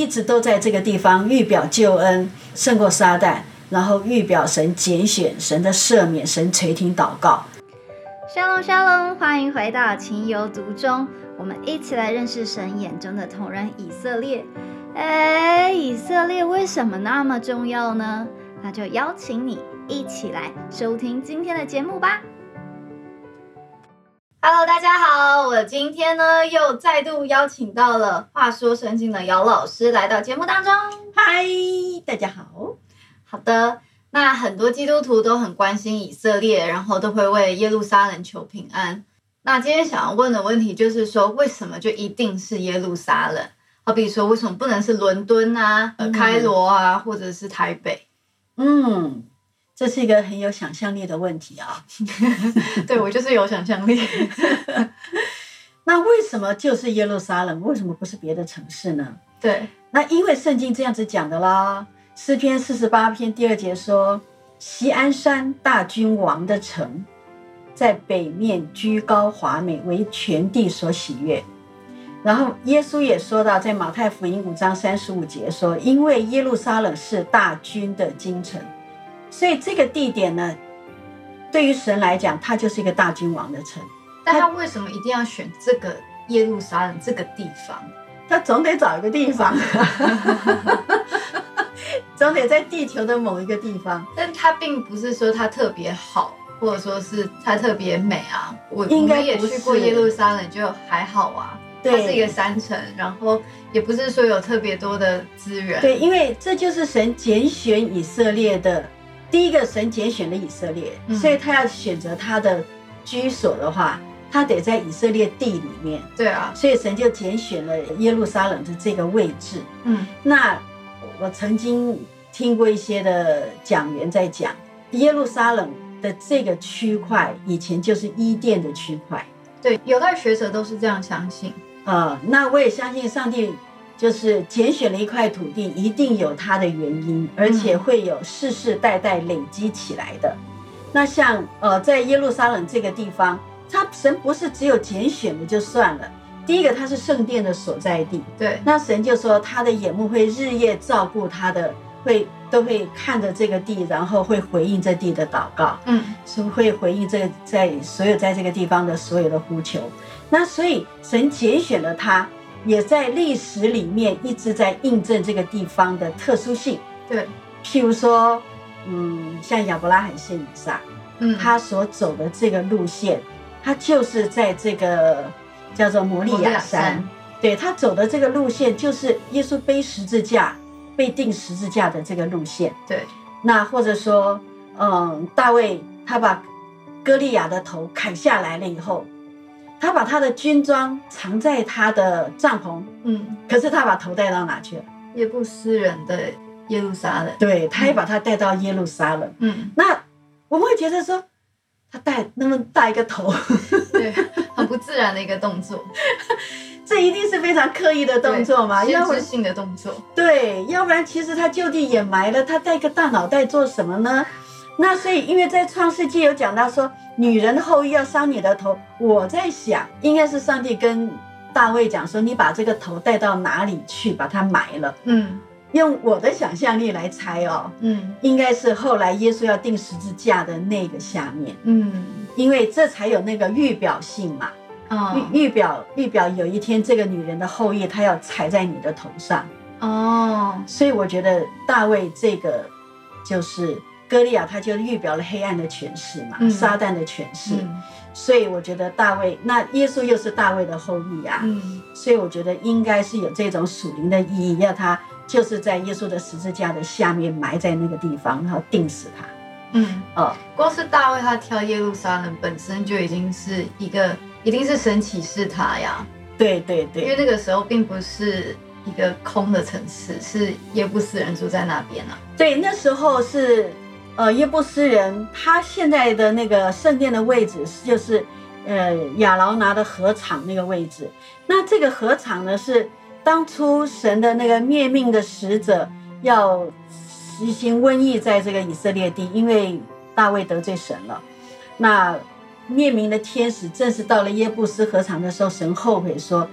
一直都在这个地方预表救恩胜过撒旦，然后预表神拣选、神的赦免、神垂听祷告。沙龙沙龙，欢迎回到情有独钟，我们一起来认识神眼中的同人以色列。哎，以色列为什么那么重要呢？那就邀请你一起来收听今天的节目吧。Hello，大家好，我今天呢又再度邀请到了《话说圣经》的姚老师来到节目当中。嗨，大家好。好的，那很多基督徒都很关心以色列，然后都会为耶路撒冷求平安。那今天想要问的问题就是说，为什么就一定是耶路撒冷？好比说，为什么不能是伦敦啊、呃开罗啊，或者是台北？嗯，这是一个很有想象力的问题啊。对我就是有想象力。那为什么就是耶路撒冷？为什么不是别的城市呢？对，那因为圣经这样子讲的啦，《诗篇》四十八篇第二节说：“西安山大君王的城，在北面居高华美，为全地所喜悦。”然后耶稣也说到，在马太福音五章三十五节说：“因为耶路撒冷是大军的京城，所以这个地点呢，对于神来讲，它就是一个大君王的城。但他为什么一定要选这个耶路撒冷这个地方？他总得找一个地方，总得在地球的某一个地方。但他并不是说他特别好，或者说是他特别美啊。我应该也去过耶路撒冷，就还好啊。它是一个山城，然后也不是说有特别多的资源。对，因为这就是神拣选以色列的第一个，神拣选了以色列，嗯所以他要选择他的居所的话，他得在以色列地里面，对啊，所以神就拣选了耶路撒冷的这个位置。嗯那我曾经听过一些的讲员在讲，耶路撒冷的这个区块以前就是伊甸的区块。对，犹太学者都是这样相信。啊、那我也相信上帝就是拣选了一块土地，一定有它的原因，而且会有世世代代累积起来的。那像呃，在耶路撒冷这个地方，他神不是只有拣选的就算了。第一个，他是圣殿的所在地，对，那神就说他的眼目会日夜照顾他的，会都会看着这个地，然后会回应这地的祷告。嗯是会回应这个在所有在这个地方的所有的呼求。那所以神拣选了他，也在历史里面一直在印证这个地方的特殊性。对，譬如说，嗯，像亚伯拉罕献以撒，嗯，他所走的这个路线，他就是在这个叫做摩利亚山。对他走的这个路线，就是耶稣背十字架、被钉十字架的这个路线。对，那或者说，嗯，大卫他把歌利亚的头砍下来了以后，他把他的军装藏在他的帐篷，嗯，可是他把头带到哪去了？耶布斯人的耶路撒冷。对，他也把他带到耶路撒冷。嗯，那我们会觉得说，他带那么大一个头，对，很不自然的一个动作，这一定是非常刻意的动作嘛？对要不限制性的动作。对，要不然其实他就地掩埋了，他带个大脑袋做什么呢？那所以，因为在创世纪有讲到说，女人的后裔要伤你的头，我在想，应该是上帝跟大卫讲说，你把这个头带到哪里去，把它埋了。嗯用我的想象力来猜哦，嗯应该是后来耶稣要钉十字架的那个下面，嗯因为这才有那个预表性嘛。哦预预表预表有一天这个女人的后裔，她要踩在你的头上。哦，所以我觉得大卫这个就是歌利亚，他就预表了黑暗的权势嘛，撒旦的权势。所以我觉得大卫，那耶稣又是大卫的后裔啊，嗯所以我觉得应该是有这种属灵的意义，要他就是在耶稣的十字架的下面埋在那个地方，然后钉死他。嗯，哦，光是大卫他挑耶路撒冷本身就已经是一个，一定是神启示他呀，对对因为，那个时候并不是一个空的城市，是耶布斯人住在那边啊。对，那时候是呃耶布斯人，他现在的那个圣殿的位置就是呃亚劳拿的河场那个位置。那这个河场呢，是当初神的那个灭命的使者要实行瘟疫在这个以色列地，因为大卫得罪神了。那灭命的天使正是到了耶布斯河场的时候，神后悔说。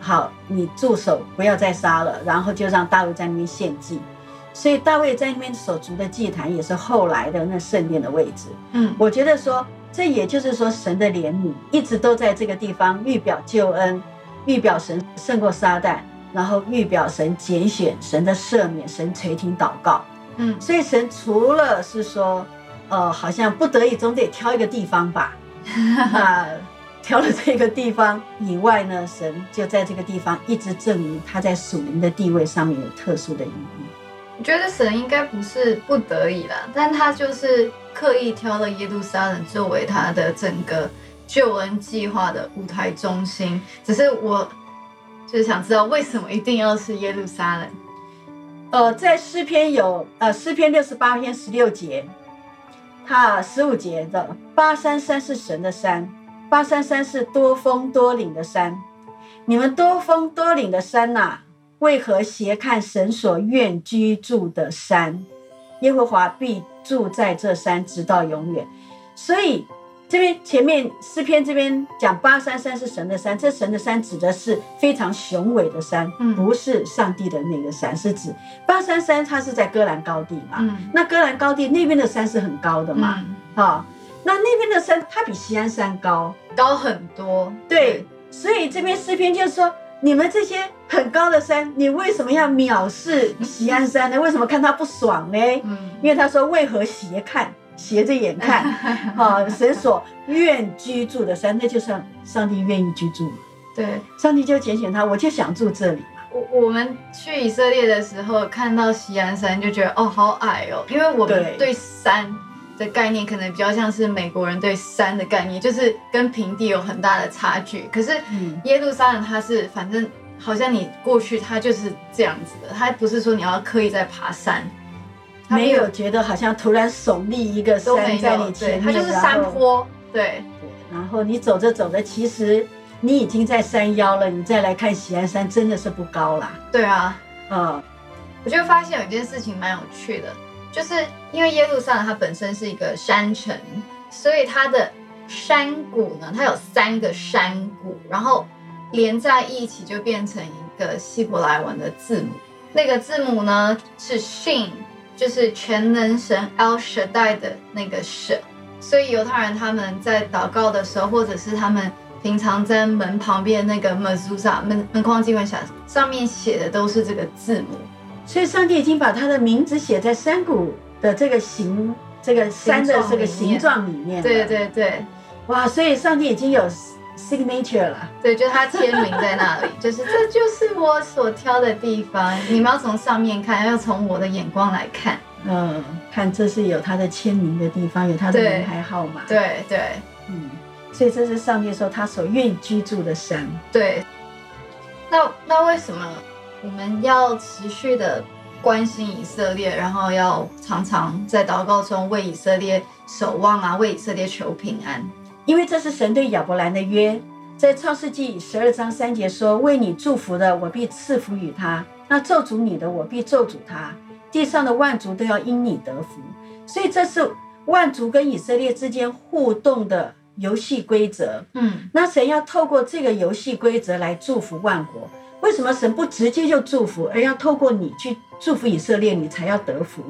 好，你住手，不要再杀了，然后就让大卫在那边献祭。所以大卫在那边所筑的祭坛也是后来的那圣殿的位置。嗯，我觉得说，这也就是说，神的怜悯一直都在这个地方预表救恩，预表神胜过撒旦，然后预表神拣选，神的赦免，神垂听祷告。嗯所以神除了是说，呃，好像不得已总得挑一个地方吧，那 挑了这个地方以外呢，神就在这个地方一直证明他在属灵的地位上面有特殊的意义。我觉得神应该不是不得已啦，但他就是刻意挑了耶路撒冷作为他的整个救恩计划的舞台中心。只是我就是想知道，为什么一定要是耶路撒冷？呃，在诗篇有呃诗篇六十八篇十六节，它十五节的八三三是神的山，八三三是多峰多岭的山。你们多峰多岭的山呐、为何斜看神所愿居住的山？耶和华必住在这山，直到永远。所以这边前面诗篇这边讲八山山是神的山，这神的山指的是非常雄伟的山，嗯不是上帝的那个山，是指八山山它是在戈兰高地嘛。嗯那戈兰高地那边的山是很高的嘛，嗯，啊、那那边的山它比西安山高，高很多。对，所以这边诗篇就是说，你们这些很高的山，你为什么要藐视喜安山呢？为什么看它不爽呢？嗯，因为他说为何斜看，斜着眼看，啊，神所愿居住的山，那就是上帝愿意居住嘛，对。上帝就拣选他，我就想住这里。我我们去以色列的时候，看到西安山就觉得哦，好矮哦，因为我们对对山的概念可能比较像是美国人对山的概念，就是跟平地有很大的差距。可是嗯耶路撒冷它是反正好像你过去它就是这样子的，它不是说你要刻意在爬山，它没有觉得好像突然耸立一个山在你对，前面，它就是山坡，对。对，然后你走着走着，其实你已经在山腰了，你再来看喜安山，真的是不高啦。对啊，嗯，我就发现有一件事情蛮有趣的，就是因为耶路撒冷它本身是一个山城，所以它的山谷呢，它有三个山谷，然后连在一起就变成一个希伯来文的字母。那个字母呢是 Shin，就是全能神 El Shaddai 的那个神。所以犹太人他们在祷告的时候，或者是他们平常在门旁边那个 mezuzah 门门框经文下上面写的都是这个字母。所以上帝已经把他的名字写在山谷的这个形，这个山的这个形状里面。对，对对哇，所以上帝已经有 signature 了。对，就他签名在那里，就是这就是我所挑的地方。你们要从上面看，要从我的眼光来看。嗯，看这是有他的签名的地方，有他的对门牌号码。，对对嗯，所以这是上帝说他所愿意居住的山。对。那那为什么我们要持续的关心以色列，然后要常常在祷告中为以色列守望啊，为以色列求平安？因为这是神对亚伯兰的约，在创世纪十二章三节说：“为你祝福的，我必赐福与他；那咒诅你的，我必咒诅他。地上的万族都要因你得福。”所以这是万族跟以色列之间互动的游戏规则。嗯那神要透过这个游戏规则来祝福万国。为什么神不直接就祝福，而要透过你去祝福以色列，你才要得福？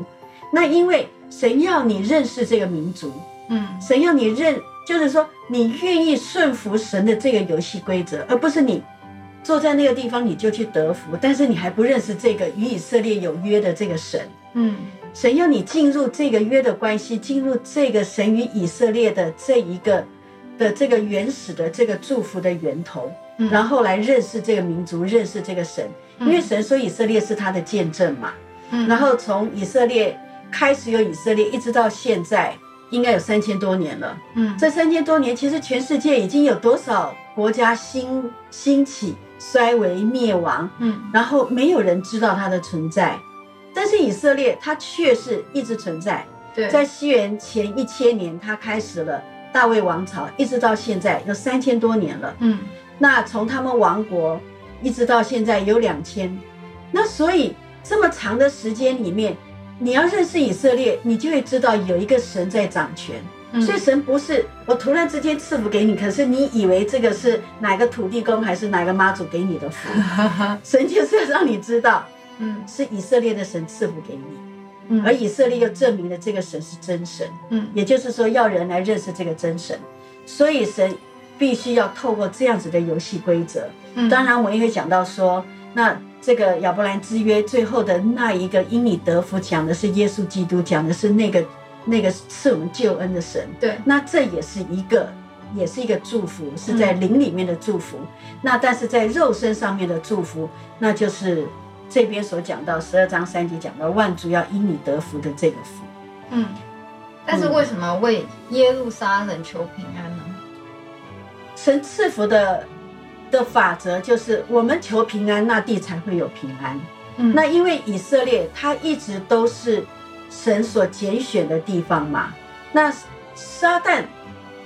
那因为神要你认识这个民族，嗯。神要你认，就是说你愿意顺服神的这个游戏规则，而不是你坐在那个地方你就去得福，但是你还不认识这个与以色列有约的这个神。嗯。神要你进入这个约的关系，进入这个神与以色列的这一个的这个原始的这个祝福的源头，嗯。然后来认识这个民族，认识这个神。因为神说以色列是他的见证嘛，嗯。然后从以色列开始有以色列，一直到现在，应该有三千多年了。嗯。这三千多年，其实全世界已经有多少国家兴兴起、衰微、灭亡，嗯。然后没有人知道它的存在。但是以色列它却是一直存在，对。在西元前一千年，它开始了大卫王朝，一直到现在有三千多年了。嗯那从他们亡国一直到现在有两千，那所以这么长的时间里面，你要认识以色列，你就会知道有一个神在掌权。嗯。所以神不是我突然之间赐福给你，可是你以为这个是哪个土地公还是哪个妈祖给你的福？神就是要让你知道，嗯。是以色列的神赐福给你，嗯。而以色列又证明了这个神是真神，嗯。也就是说要人来认识这个真神，所以神必须要透过这样子的游戏规则。嗯当然，我也会讲到说，那这个亚伯兰之约最后的那一个因你得福，讲的是耶稣基督，讲的是那个那个赐我们救恩的神。对那这也是一个，也是一个祝福，是在灵里面的祝福。那但是在肉身上面的祝福，那就是这边所讲到十二章三节讲到万族要因你得福的这个福。嗯，但是为什么为耶路撒冷求平安呢？神赐福的的法则就是，我们求平安，那地才会有平安。嗯那因为以色列它一直都是神所拣选的地方嘛，那撒旦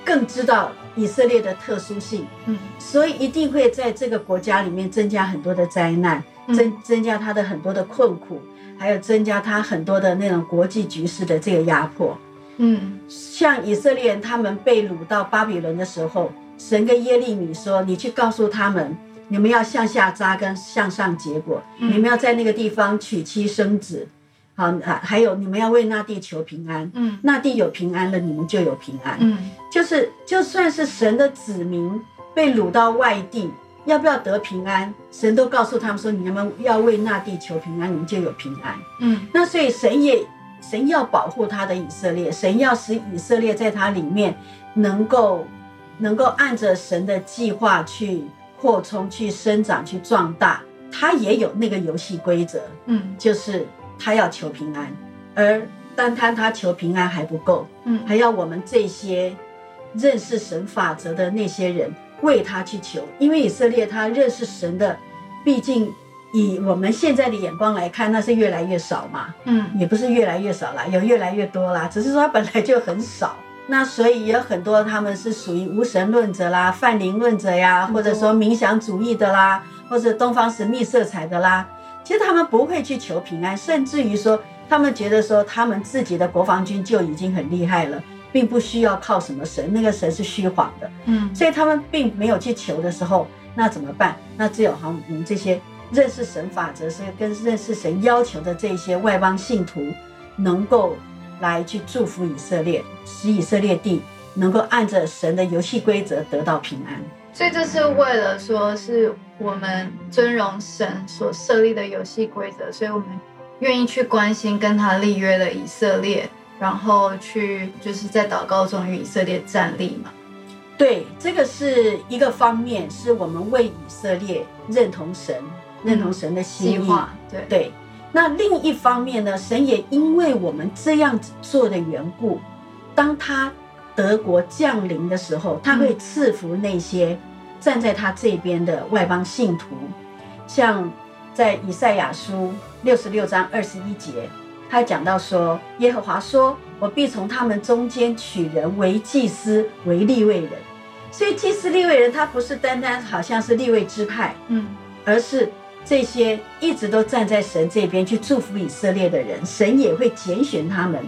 更知道以色列的特殊性，嗯所以一定会在这个国家里面增加很多的灾难，嗯增增加他的很多的困苦，还有增加他很多的那种国际局势的这个压迫。嗯像以色列人他们被掳到巴比伦的时候，神跟耶利米说：“你去告诉他们，你们要向下扎根，向上结果。嗯你们要在那个地方娶妻生子。好，啊，还有你们要为那地求平安。嗯那地有平安了，你们就有平安。嗯就是就算是神的子民被掳到外地，要不要得平安，神都告诉他们说：你们要为那地求平安，你们就有平安。嗯那所以神也神要保护他的以色列，神要使以色列在他里面能够能够按着神的计划去扩充、去生长、去壮大。他也有那个游戏规则，嗯就是他要求平安，而单单他求平安还不够，嗯还要我们这些认识神法则的那些人为他去求，因为以色列他认识神的，毕竟以我们现在的眼光来看，那是越来越少嘛，嗯也不是越来越少啦，有越来越多啦，只是说他本来就很少。那所以也有很多他们是属于无神论者啦、泛灵论者呀，或者说冥想主义的啦，或者东方神秘色彩的啦。其实他们不会去求平安，甚至于说他们觉得说他们自己的国防军就已经很厉害了，并不需要靠什么神，那个神是虚晃的。嗯所以他们并没有去求的时候，那怎么办？那只有好像我们这些认识神法则是跟认识神要求的这些外邦信徒，能够来去祝福以色列，使以色列地能够按着神的游戏规则得到平安。所以这是为了说是我们尊荣神所设立的游戏规则，所以我们愿意去关心跟他立约的以色列，然后去就是在祷告中与以色列站立嘛。对，这个是一个方面，是我们为以色列认同神、认同神的心意。计划对对，那另一方面呢，神也因为我们这样子做的缘故，当他德国降临的时候，他会赐福那些站在他这边的外邦信徒，像在以赛亚书六十六章二十一节，他讲到说，耶和华说：“我必从他们中间取人为祭司，为立位人。”所以祭司立位人，他不是单单好像是立位支派，嗯而是这些一直都站在神这边去祝福以色列的人，神也会拣选他们，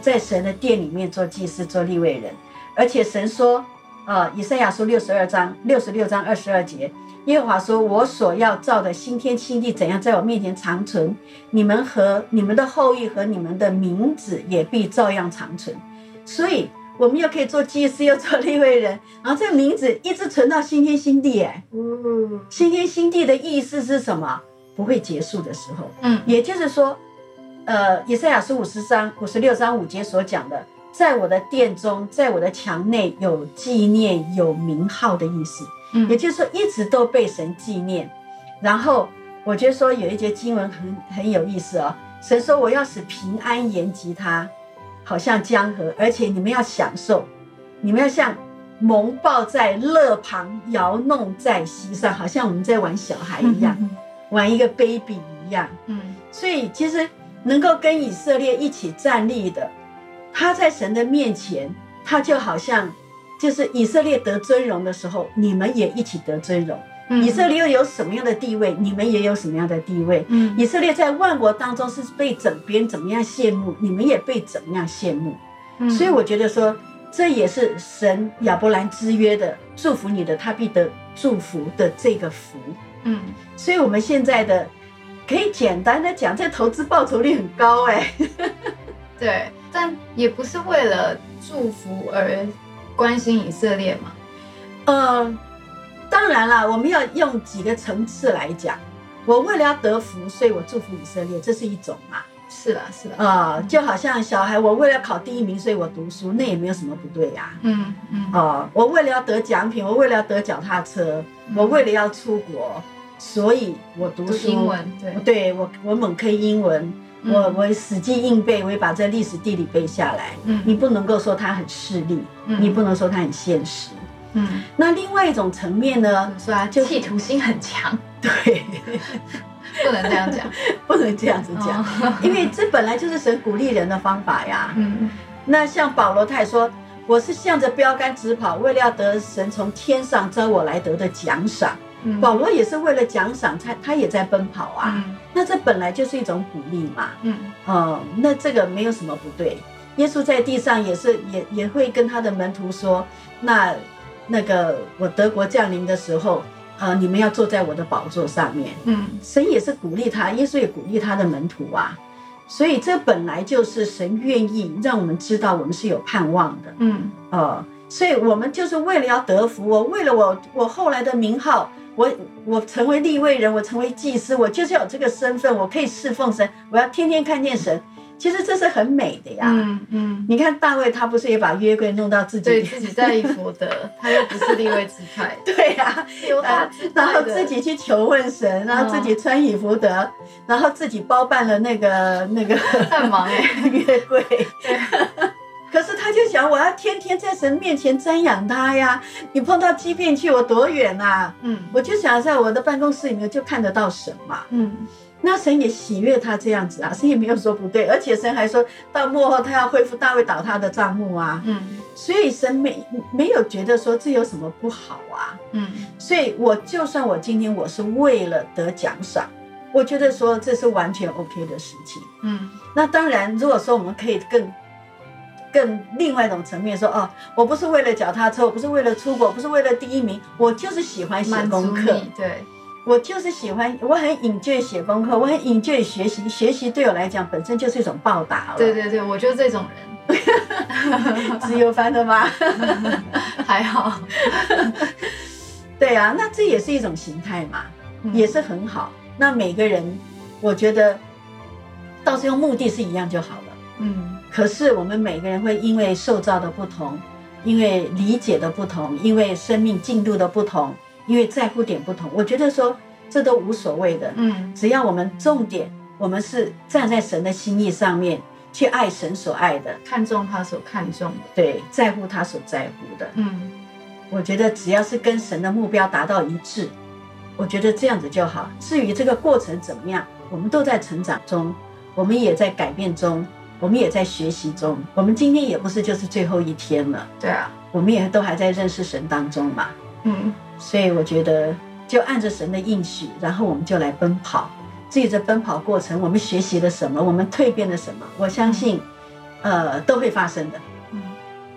在神的殿里面做祭司、做立位人。而且神说，呃，以赛亚书六十二章六十六章二十二节，耶和华说：“我所要造的新天新地怎样在我面前长存，你们和你们的后裔和你们的名字也必照样长存。”所以。我们又可以做祭司，又做立位人，然后这个名字一直存到新天新地，哎，嗯。新天新地的意思是什么？不会结束的时候，嗯。也就是说，呃，以赛亚书五十三五十六章五节所讲的，在我的殿中，在我的墙内有纪念、有名号的意思，嗯。也就是说，一直都被神纪念。然后，我觉得说有一节经文很很有意思哦，神说我要使平安延及他，好像江河，而且你们要享受，你们要像蒙抱在乐旁，摇弄在膝上，好像我们在玩小孩一样，玩一个 baby 一样。嗯所以其实能够跟以色列一起站立的，他在神的面前，他就好像就是以色列得尊荣的时候，你们也一起得尊荣。嗯以色列又有什么样的地位，你们也有什么样的地位。嗯以色列在万国当中是被怎别人怎么样羡慕，你们也被怎么样羡慕。嗯所以我觉得说，这也是神亚伯兰之约的祝福你的，他必得祝福的这个福。嗯，所以我们现在的可以简单的讲，这投资报酬率很高哎。对，但也不是为了祝福而关心以色列嘛。呃，当然了，我们要用几个层次来讲。我为了要得福，所以我祝福以色列，这是一种嘛。是啦，是啦，啊，就好像小孩，我为了考第一名，所以我读书，那也没有什么不对呀。嗯嗯，哦，我为了要得奖品，我为了要得脚踏车，我为了要出国，所以我读书。英文，对，对我我猛 K 英文，我我死记硬背，我也把这历史地理背下来。嗯，你不能够说他很势利，你不能说他很现实。嗯，那另外一种层面呢，是啊，就企图心很强。对。不能这样讲，不能这样子讲，因为这本来就是神鼓励人的方法呀。嗯，那像保罗他也说，我是向着标杆直跑，为了要得神从天上招我来得的奖赏。保罗也是为了奖赏，他他也在奔跑啊。那这本来就是一种鼓励嘛。嗯，哦，那这个没有什么不对。耶稣在地上也是也也会跟他的门徒说，那那个我德国降临的时候。呃，你们要坐在我的宝座上面。嗯，神也是鼓励他，耶稣也鼓励他的门徒啊。所以这本来就是神愿意让我们知道我们是有盼望的。嗯，呃，所以我们就是为了要得福，我为了我我后来的名号，我我成为立位人，我成为祭司，我就是有这个身份，我可以侍奉神，我要天天看见神。其实这是很美的呀，嗯嗯，你看大卫他不是也把约柜弄到自己，对自己在一福德，他又不是立位之派，对呀，然后自己去求问神，然后自己穿以福德，然后自己包办了那个 那个，太忙哎，约柜，可是他就想我要天天在神面前瞻仰他呀，你碰到欺骗去我多远啊，嗯，我就想在我的办公室里面就看得到神嘛，嗯。那神也喜悦他这样子啊，神也没有说不对，而且神还说到幕后他要恢复大卫倒塌的账目啊，嗯，所以神没没有觉得说这有什么不好啊，嗯，所以我就算我今天我是为了得奖赏，我觉得说这是完全 OK 的事情，嗯，那当然如果说我们可以更更另外一种层面说，哦，我不是为了脚踏车，我不是为了出国，不是为了第一名，我就是喜欢写功课，对。我就是喜欢，我很引荐写功课，我很引荐学习，学习对我来讲本身就是一种报答了。对对对，我就是这种人。自由翻的吗？还好。对啊，那这也是一种形态嘛，也是很好。那每个人，我觉得，到时候目的是一样就好了。嗯。可是我们每个人会因为受造的不同，因为理解的不同，因为生命进度的不同。因为在乎点不同，我觉得说这都无所谓的。嗯，只要我们重点，我们是站在神的心意上面去爱神所爱的，看重他所看重的，对，在乎他所在乎的。嗯，我觉得只要是跟神的目标达到一致，我觉得这样子就好。至于这个过程怎么样，我们都在成长中，我们也在改变中，我们也在学习中。我们今天也不是就是最后一天了。对啊，我们也都还在认识神当中嘛。嗯。所以我觉得，就按着神的应许，然后我们就来奔跑。至于这奔跑过程，我们学习了什么，我们蜕变了什么，我相信，呃，都会发生的。嗯，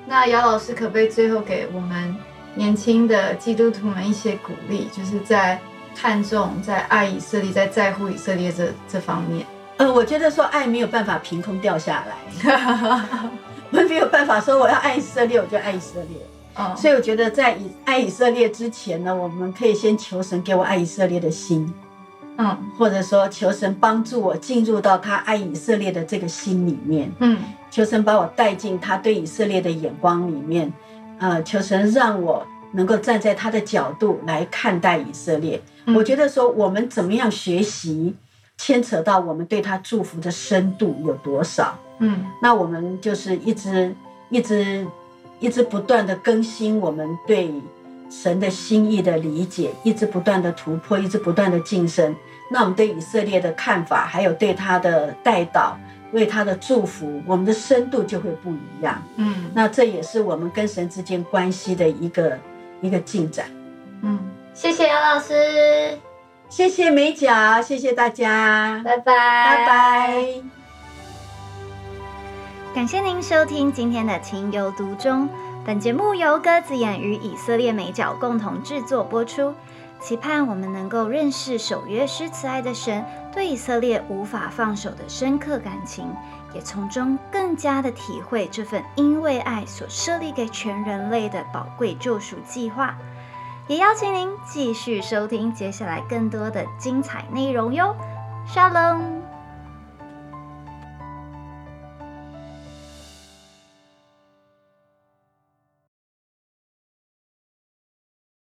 那姚老师可不可以最后给我们年轻的基督徒们一些鼓励，就是在看重、在爱以色列、在在乎以色列这这方面？呃，我觉得说爱没有办法凭空掉下来，我们没有办法说我要爱以色列，我就爱以色列。所以我觉得，在以爱以色列之前呢，我们可以先求神给我爱以色列的心，嗯，或者说求神帮助我进入到他爱以色列的这个心里面，嗯，求神把我带进他对以色列的眼光里面，呃，求神让我能够站在他的角度来看待以色列。我觉得说我们怎么样学习，牵扯到我们对他祝福的深度有多少，嗯，那我们就是一直一直。一直不断的更新我们对神的心意的理解，一直不断的突破，一直不断的晋升。那我们对以色列的看法，还有对他的带导，为他的祝福，我们的深度就会不一样。嗯，那这也是我们跟神之间关系的一个一个进展。嗯，谢谢姚老师，谢谢美角，谢谢大家，拜拜，拜拜。感谢您收听今天的情有独钟。本节目由鸽子眼与以色列美角共同制作播出，期盼我们能够认识守约施慈爱的神对以色列无法放手的深刻感情，也从中更加的体会这份因为爱所设立给全人类的宝贵救赎计划。也邀请您继续收听接下来更多的精彩内容哟，沙龙。